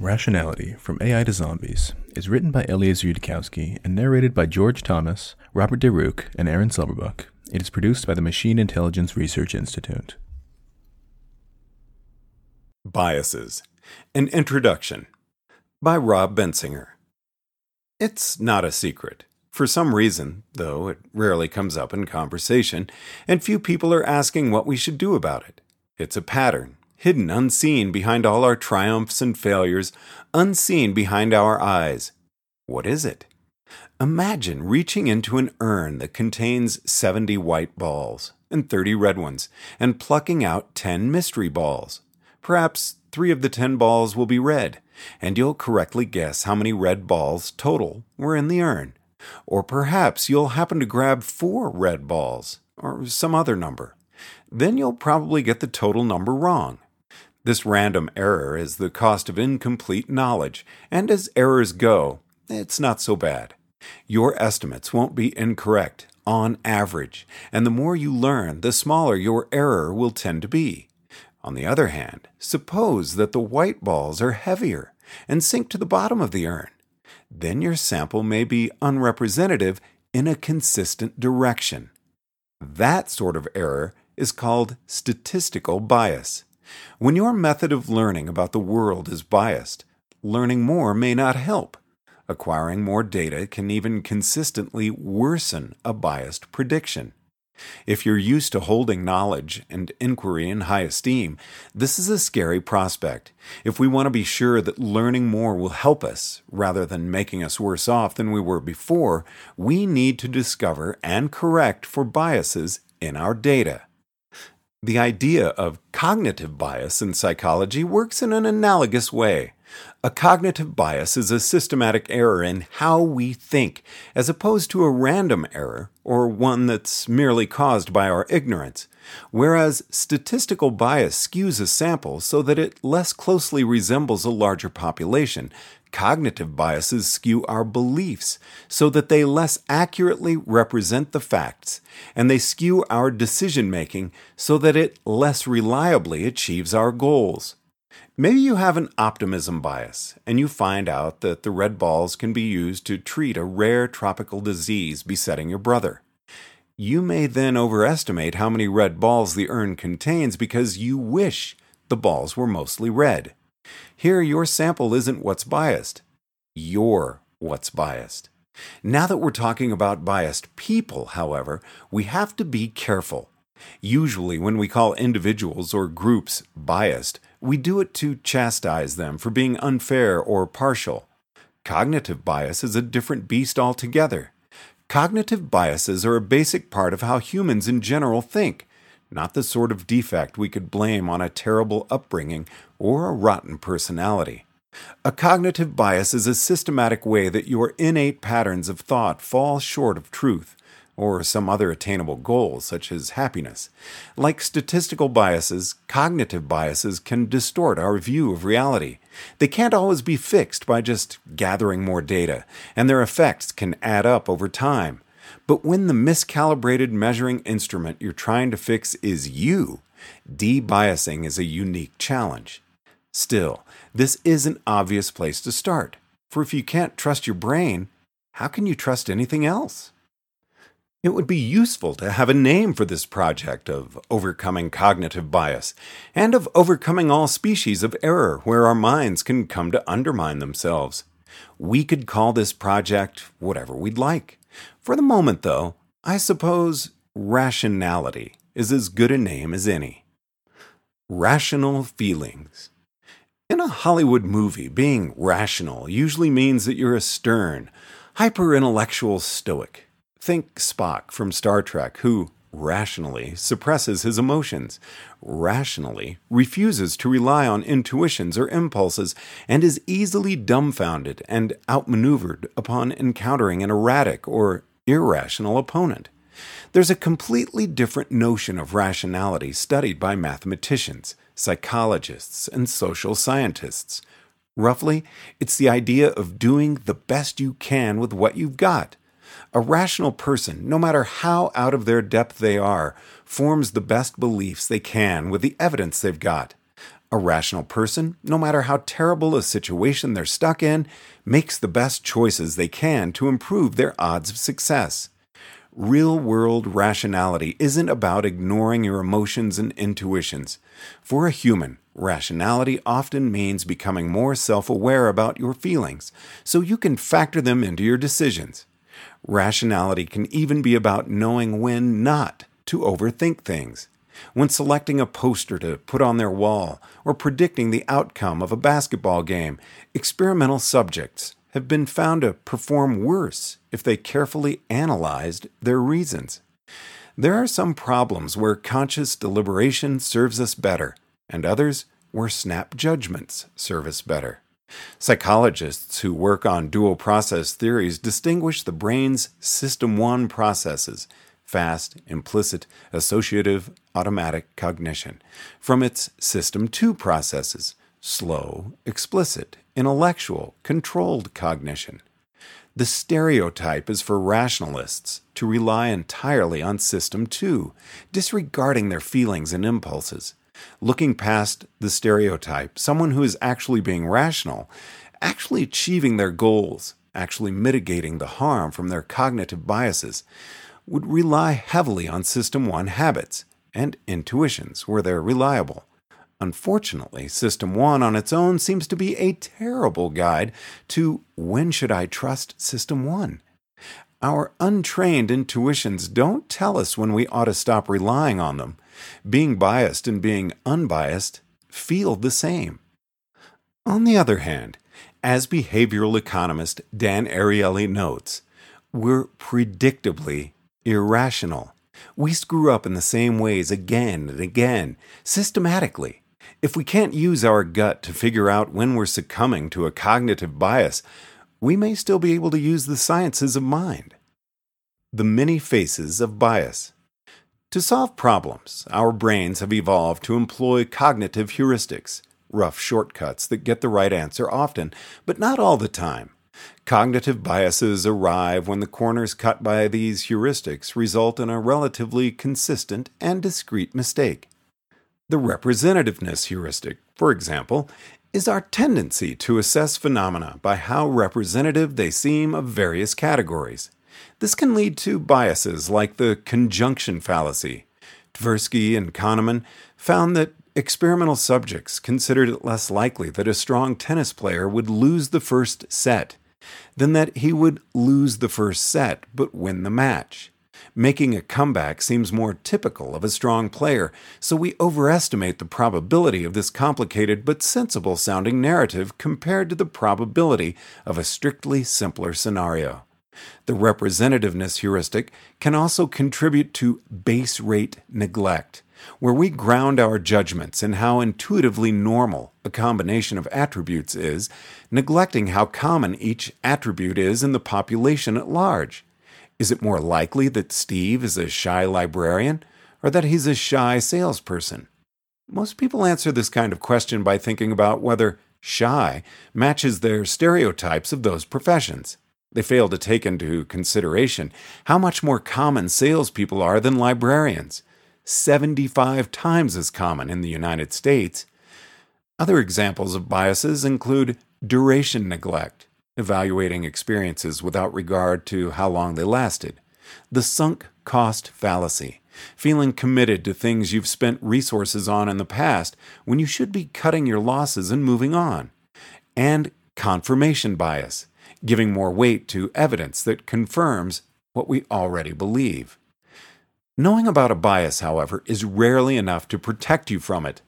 Rationality From AI to Zombies is written by Eliezer Yudkowsky and narrated by George Thomas, Robert DeRuke, and Aaron Silverbook. It is produced by the Machine Intelligence Research Institute. Biases An Introduction by Rob Bensinger. It's not a secret. For some reason, though it rarely comes up in conversation, and few people are asking what we should do about it. It's a pattern, hidden unseen behind all our triumphs and failures, unseen behind our eyes. What is it? Imagine reaching into an urn that contains 70 white balls and 30 red ones, and plucking out 10 mystery balls. Perhaps three of the 10 balls will be red, and you'll correctly guess how many red balls total were in the urn. Or perhaps you'll happen to grab four red balls, or some other number then you'll probably get the total number wrong. This random error is the cost of incomplete knowledge, and as errors go, it's not so bad. Your estimates won't be incorrect on average, and the more you learn, the smaller your error will tend to be. On the other hand, suppose that the white balls are heavier and sink to the bottom of the urn. Then your sample may be unrepresentative in a consistent direction. That sort of error is called statistical bias. When your method of learning about the world is biased, learning more may not help. Acquiring more data can even consistently worsen a biased prediction. If you're used to holding knowledge and inquiry in high esteem, this is a scary prospect. If we want to be sure that learning more will help us, rather than making us worse off than we were before, we need to discover and correct for biases in our data. The idea of cognitive bias in psychology works in an analogous way. A cognitive bias is a systematic error in how we think, as opposed to a random error, or one that's merely caused by our ignorance. Whereas statistical bias skews a sample so that it less closely resembles a larger population, Cognitive biases skew our beliefs so that they less accurately represent the facts, and they skew our decision making so that it less reliably achieves our goals. Maybe you have an optimism bias, and you find out that the red balls can be used to treat a rare tropical disease besetting your brother. You may then overestimate how many red balls the urn contains because you wish the balls were mostly red. Here, your sample isn't what's biased. You're what's biased. Now that we're talking about biased people, however, we have to be careful. Usually, when we call individuals or groups biased, we do it to chastise them for being unfair or partial. Cognitive bias is a different beast altogether. Cognitive biases are a basic part of how humans in general think not the sort of defect we could blame on a terrible upbringing or a rotten personality. A cognitive bias is a systematic way that your innate patterns of thought fall short of truth or some other attainable goal, such as happiness. Like statistical biases, cognitive biases can distort our view of reality. They can't always be fixed by just gathering more data, and their effects can add up over time. But when the miscalibrated measuring instrument you're trying to fix is you, debiasing is a unique challenge. Still, this is an obvious place to start, for if you can't trust your brain, how can you trust anything else? It would be useful to have a name for this project of overcoming cognitive bias and of overcoming all species of error where our minds can come to undermine themselves. We could call this project whatever we'd like. For the moment, though, I suppose rationality is as good a name as any. Rational feelings. In a Hollywood movie, being rational usually means that you're a stern, hyper intellectual stoic. Think Spock from Star Trek, who, rationally, suppresses his emotions, rationally, refuses to rely on intuitions or impulses, and is easily dumbfounded and outmaneuvered upon encountering an erratic or irrational opponent. There's a completely different notion of rationality studied by mathematicians, psychologists, and social scientists. Roughly, it's the idea of doing the best you can with what you've got. A rational person, no matter how out of their depth they are, forms the best beliefs they can with the evidence they've got. A rational person, no matter how terrible a situation they're stuck in, makes the best choices they can to improve their odds of success. Real world rationality isn't about ignoring your emotions and intuitions. For a human, rationality often means becoming more self aware about your feelings so you can factor them into your decisions. Rationality can even be about knowing when not to overthink things. When selecting a poster to put on their wall or predicting the outcome of a basketball game, experimental subjects have been found to perform worse if they carefully analyzed their reasons. There are some problems where conscious deliberation serves us better, and others where snap judgments serve us better. Psychologists who work on dual process theories distinguish the brain's System 1 processes fast, implicit, associative, automatic cognition from its System 2 processes slow, explicit, intellectual, controlled cognition. The stereotype is for rationalists to rely entirely on System 2, disregarding their feelings and impulses. Looking past the stereotype, someone who is actually being rational, actually achieving their goals, actually mitigating the harm from their cognitive biases, would rely heavily on System 1 habits and intuitions where they're reliable. Unfortunately, System 1 on its own seems to be a terrible guide to when should I trust System 1? Our untrained intuitions don't tell us when we ought to stop relying on them. Being biased and being unbiased feel the same. On the other hand, as behavioral economist Dan Ariely notes, we're predictably irrational. We screw up in the same ways again and again, systematically. If we can't use our gut to figure out when we're succumbing to a cognitive bias, we may still be able to use the sciences of mind. The many faces of bias. To solve problems, our brains have evolved to employ cognitive heuristics, rough shortcuts that get the right answer often, but not all the time. Cognitive biases arrive when the corners cut by these heuristics result in a relatively consistent and discrete mistake. The representativeness heuristic, for example, is our tendency to assess phenomena by how representative they seem of various categories. This can lead to biases like the conjunction fallacy. Tversky and Kahneman found that experimental subjects considered it less likely that a strong tennis player would lose the first set than that he would lose the first set but win the match. Making a comeback seems more typical of a strong player, so we overestimate the probability of this complicated but sensible sounding narrative compared to the probability of a strictly simpler scenario. The representativeness heuristic can also contribute to base rate neglect, where we ground our judgments in how intuitively normal a combination of attributes is, neglecting how common each attribute is in the population at large. Is it more likely that Steve is a shy librarian or that he's a shy salesperson? Most people answer this kind of question by thinking about whether shy matches their stereotypes of those professions. They fail to take into consideration how much more common salespeople are than librarians, 75 times as common in the United States. Other examples of biases include duration neglect, evaluating experiences without regard to how long they lasted. The sunk cost fallacy, feeling committed to things you've spent resources on in the past when you should be cutting your losses and moving on. And confirmation bias, giving more weight to evidence that confirms what we already believe. Knowing about a bias, however, is rarely enough to protect you from it.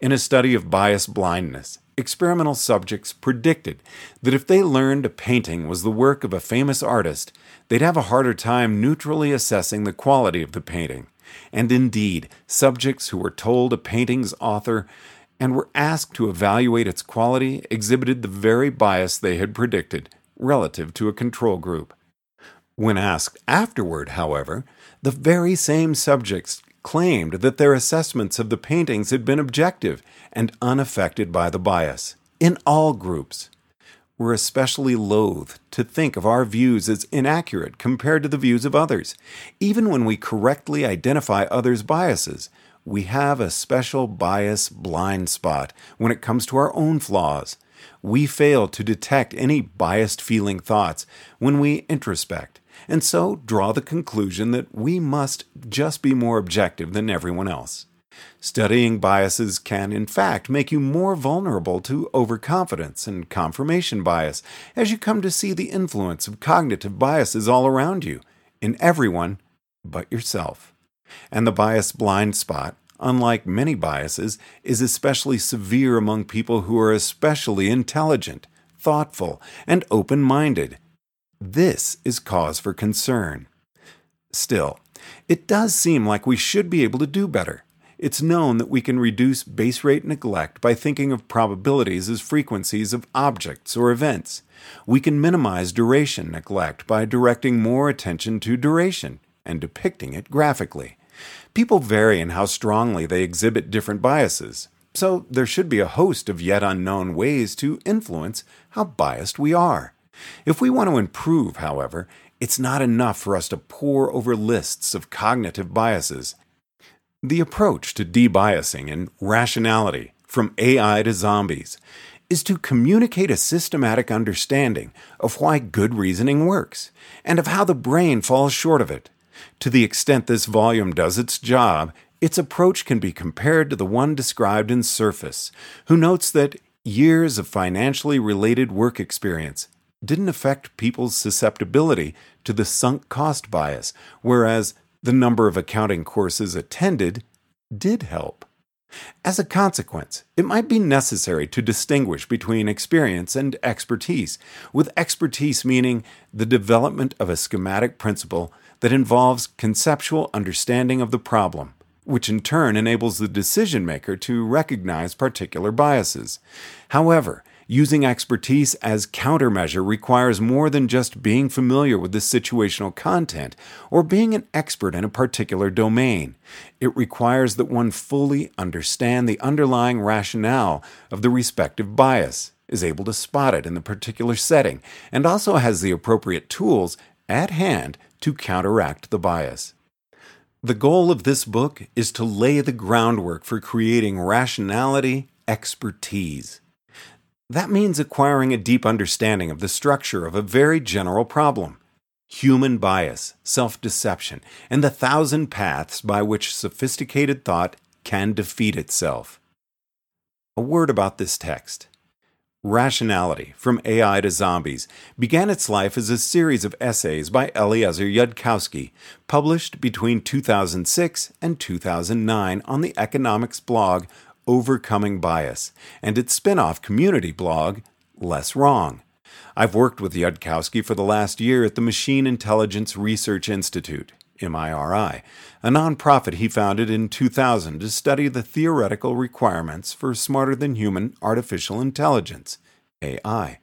In a study of bias blindness, experimental subjects predicted that if they learned a painting was the work of a famous artist, they'd have a harder time neutrally assessing the quality of the painting. And indeed, subjects who were told a painting's author and were asked to evaluate its quality exhibited the very bias they had predicted relative to a control group. When asked afterward, however, the very same subjects claimed that their assessments of the paintings had been objective and unaffected by the bias. In all groups, we're especially loath to think of our views as inaccurate compared to the views of others. Even when we correctly identify others' biases, we have a special bias blind spot when it comes to our own flaws. We fail to detect any biased feeling thoughts when we introspect, and so draw the conclusion that we must just be more objective than everyone else. Studying biases can, in fact, make you more vulnerable to overconfidence and confirmation bias as you come to see the influence of cognitive biases all around you, in everyone but yourself. And the bias blind spot, unlike many biases, is especially severe among people who are especially intelligent, thoughtful, and open minded. This is cause for concern. Still, it does seem like we should be able to do better. It's known that we can reduce base rate neglect by thinking of probabilities as frequencies of objects or events. We can minimize duration neglect by directing more attention to duration and depicting it graphically. People vary in how strongly they exhibit different biases, so there should be a host of yet unknown ways to influence how biased we are. If we want to improve, however, it's not enough for us to pore over lists of cognitive biases. The approach to debiasing and rationality, from AI to zombies, is to communicate a systematic understanding of why good reasoning works and of how the brain falls short of it. To the extent this volume does its job, its approach can be compared to the one described in Serfas, who notes that years of financially related work experience didn't affect people's susceptibility to the sunk cost bias, whereas the number of accounting courses attended did help. As a consequence, it might be necessary to distinguish between experience and expertise, with expertise meaning the development of a schematic principle that involves conceptual understanding of the problem, which in turn enables the decision maker to recognize particular biases. However, Using expertise as countermeasure requires more than just being familiar with the situational content or being an expert in a particular domain. It requires that one fully understand the underlying rationale of the respective bias, is able to spot it in the particular setting, and also has the appropriate tools at hand to counteract the bias. The goal of this book is to lay the groundwork for creating rationality expertise. That means acquiring a deep understanding of the structure of a very general problem human bias, self deception, and the thousand paths by which sophisticated thought can defeat itself. A word about this text. Rationality, From AI to Zombies, began its life as a series of essays by Eliezer Yudkowsky, published between 2006 and 2009 on the economics blog Overcoming Bias, and its spin off community blog, Less Wrong. I've worked with Yudkowsky for the last year at the Machine Intelligence Research Institute, MIRI, a nonprofit he founded in 2000 to study the theoretical requirements for smarter than human artificial intelligence, AI.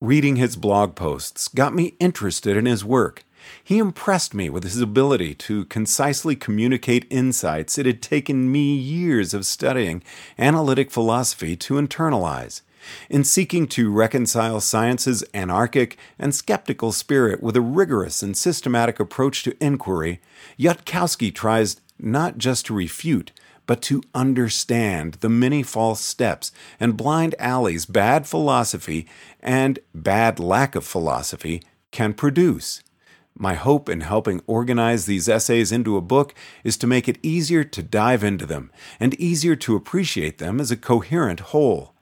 Reading his blog posts got me interested in his work he impressed me with his ability to concisely communicate insights it had taken me years of studying analytic philosophy to internalize. In seeking to reconcile science's anarchic and skeptical spirit with a rigorous and systematic approach to inquiry, Yudkowsky tries not just to refute, but to understand the many false steps and blind alleys bad philosophy and bad lack of philosophy can produce. My hope in helping organize these essays into a book is to make it easier to dive into them and easier to appreciate them as a coherent whole.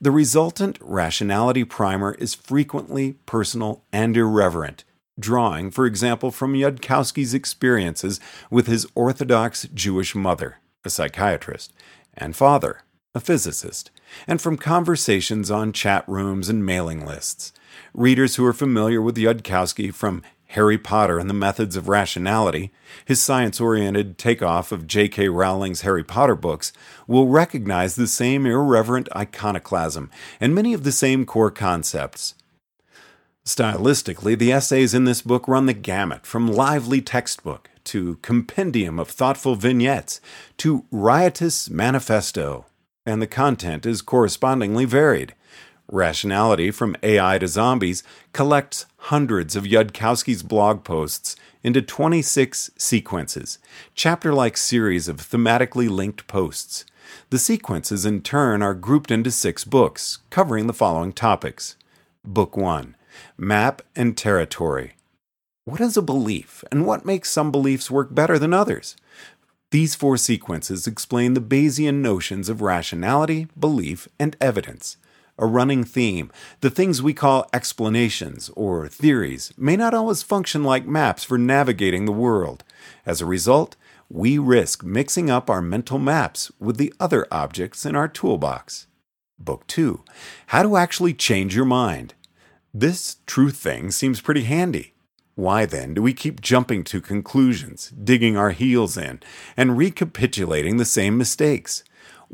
The resultant rationality primer is frequently personal and irreverent, drawing, for example, from Yudkowsky's experiences with his Orthodox Jewish mother, a psychiatrist, and father, a physicist, and from conversations on chat rooms and mailing lists. Readers who are familiar with Yudkowsky from Harry Potter and the Methods of Rationality, his science oriented takeoff of J.K. Rowling's Harry Potter books, will recognize the same irreverent iconoclasm and many of the same core concepts. Stylistically, the essays in this book run the gamut from lively textbook to compendium of thoughtful vignettes to riotous manifesto, and the content is correspondingly varied Rationality from AI to Zombies collects hundreds of Yudkowsky's blog posts into 26 sequences, chapter like series of thematically linked posts. The sequences, in turn, are grouped into six books, covering the following topics Book 1 Map and Territory. What is a belief, and what makes some beliefs work better than others? These four sequences explain the Bayesian notions of rationality, belief, and evidence. A running theme, the things we call explanations or theories may not always function like maps for navigating the world. As a result, we risk mixing up our mental maps with the other objects in our toolbox. Book 2 How to Actually Change Your Mind. This truth thing seems pretty handy. Why then do we keep jumping to conclusions, digging our heels in, and recapitulating the same mistakes?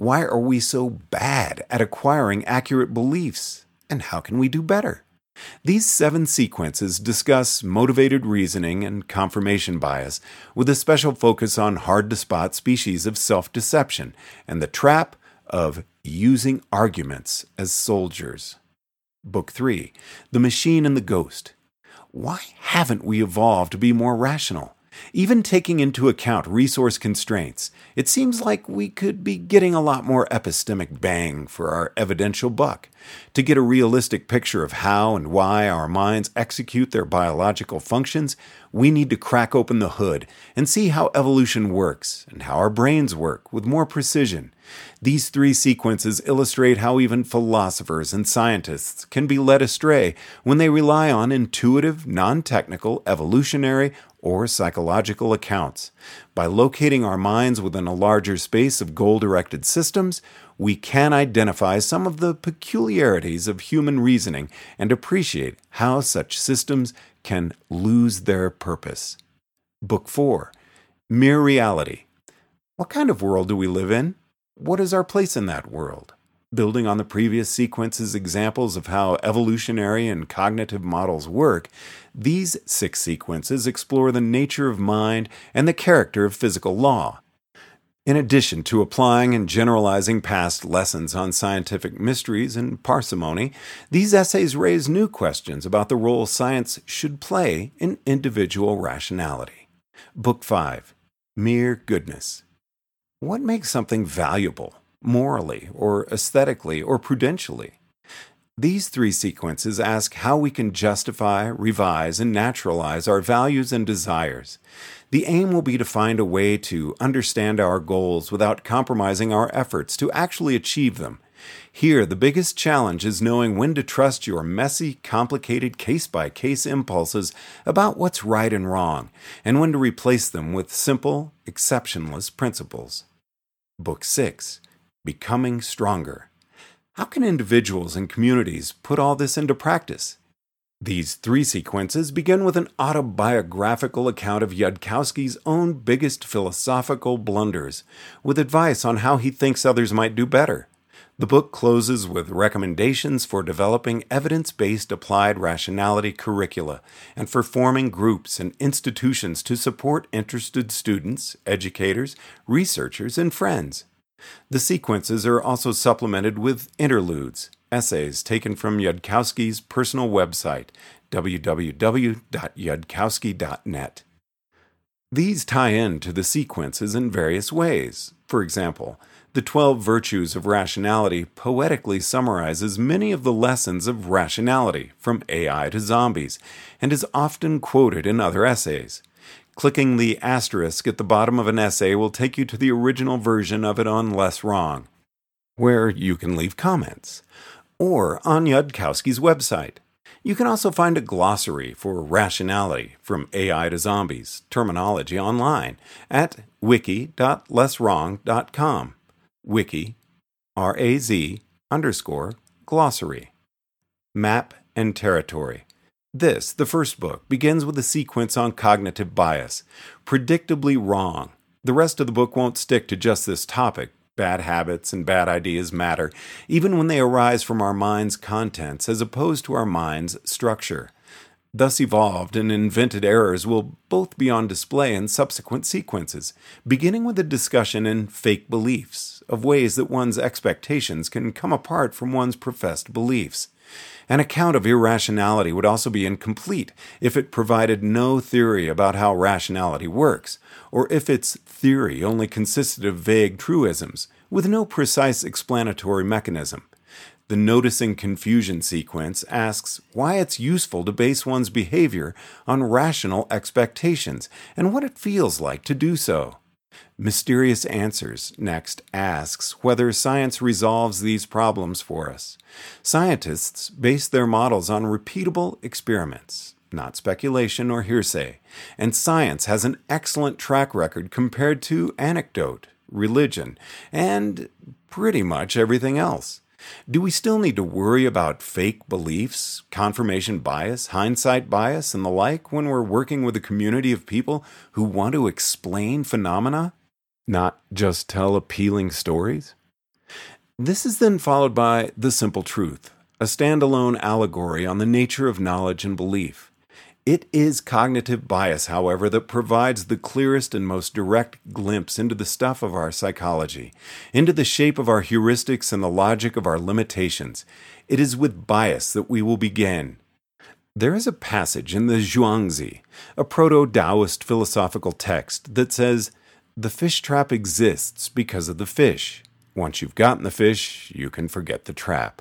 Why are we so bad at acquiring accurate beliefs? And how can we do better? These seven sequences discuss motivated reasoning and confirmation bias, with a special focus on hard to spot species of self deception and the trap of using arguments as soldiers. Book 3 The Machine and the Ghost why haven't we evolved to be more rational? Even taking into account resource constraints, it seems like we could be getting a lot more epistemic bang for our evidential buck. To get a realistic picture of how and why our minds execute their biological functions, we need to crack open the hood and see how evolution works and how our brains work with more precision. These three sequences illustrate how even philosophers and scientists can be led astray when they rely on intuitive, non technical, evolutionary, or psychological accounts. By locating our minds within a larger space of goal directed systems, we can identify some of the peculiarities of human reasoning and appreciate how such systems can lose their purpose. Book 4 Mere Reality. What kind of world do we live in? What is our place in that world? Building on the previous sequence's examples of how evolutionary and cognitive models work, these six sequences explore the nature of mind and the character of physical law. In addition to applying and generalizing past lessons on scientific mysteries and parsimony, these essays raise new questions about the role science should play in individual rationality. Book 5 Mere Goodness. What makes something valuable? morally, or aesthetically, or prudentially. These three sequences ask how we can justify, revise, and naturalize our values and desires. The aim will be to find a way to understand our goals without compromising our efforts to actually achieve them. Here, the biggest challenge is knowing when to trust your messy, complicated case by case impulses about what's right and wrong, and when to replace them with simple, exceptionless principles. Book 6 becoming stronger. How can individuals and communities put all this into practice? These three sequences begin with an autobiographical account of Yudkowsky's own biggest philosophical blunders, with advice on how he thinks others might do better. The book closes with recommendations for developing evidence based applied rationality curricula and for forming groups and institutions to support interested students, educators, researchers, and friends. The sequences are also supplemented with interludes, essays taken from Yudkowsky's personal website, www.yudkowsky.net. These tie in to the sequences in various ways. For example, the Twelve Virtues of Rationality poetically summarizes many of the lessons of rationality, from AI to zombies, and is often quoted in other essays. Clicking the asterisk at the bottom of an essay will take you to the original version of it on Less Wrong, where you can leave comments, or on Yudkowsky's website. You can also find a glossary for rationality from AI to zombies terminology online at wiki.lesswrong.com. Wiki, R A Z underscore glossary. Map and territory. This, the first book, begins with a sequence on cognitive bias, predictably wrong. The rest of the book won't stick to just this topic. Bad habits and bad ideas matter, even when they arise from our mind's contents as opposed to our mind's structure. Thus evolved and invented errors will both be on display in subsequent sequences, beginning with a discussion in fake beliefs, of ways that one's expectations can come apart from one's professed beliefs. An account of irrationality would also be incomplete if it provided no theory about how rationality works, or if its theory only consisted of vague truisms, with no precise explanatory mechanism. The noticing confusion sequence asks why it's useful to base one's behavior on rational expectations and what it feels like to do so. Mysterious Answers next asks whether science resolves these problems for us. Scientists base their models on repeatable experiments, not speculation or hearsay, and science has an excellent track record compared to anecdote, religion, and pretty much everything else. Do we still need to worry about fake beliefs, confirmation bias, hindsight bias, and the like when we're working with a community of people who want to explain phenomena, not just tell appealing stories? This is then followed by The Simple Truth, a standalone allegory on the nature of knowledge and belief. It is cognitive bias, however, that provides the clearest and most direct glimpse into the stuff of our psychology, into the shape of our heuristics and the logic of our limitations. It is with bias that we will begin. There is a passage in the Zhuangzi, a proto Taoist philosophical text, that says, The fish trap exists because of the fish. Once you've gotten the fish, you can forget the trap.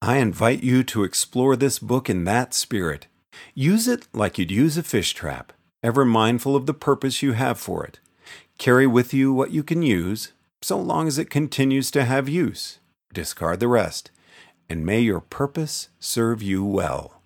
I invite you to explore this book in that spirit Use it like you'd use a fish trap, ever mindful of the purpose you have for it. Carry with you what you can use, so long as it continues to have use. Discard the rest, and may your purpose serve you well.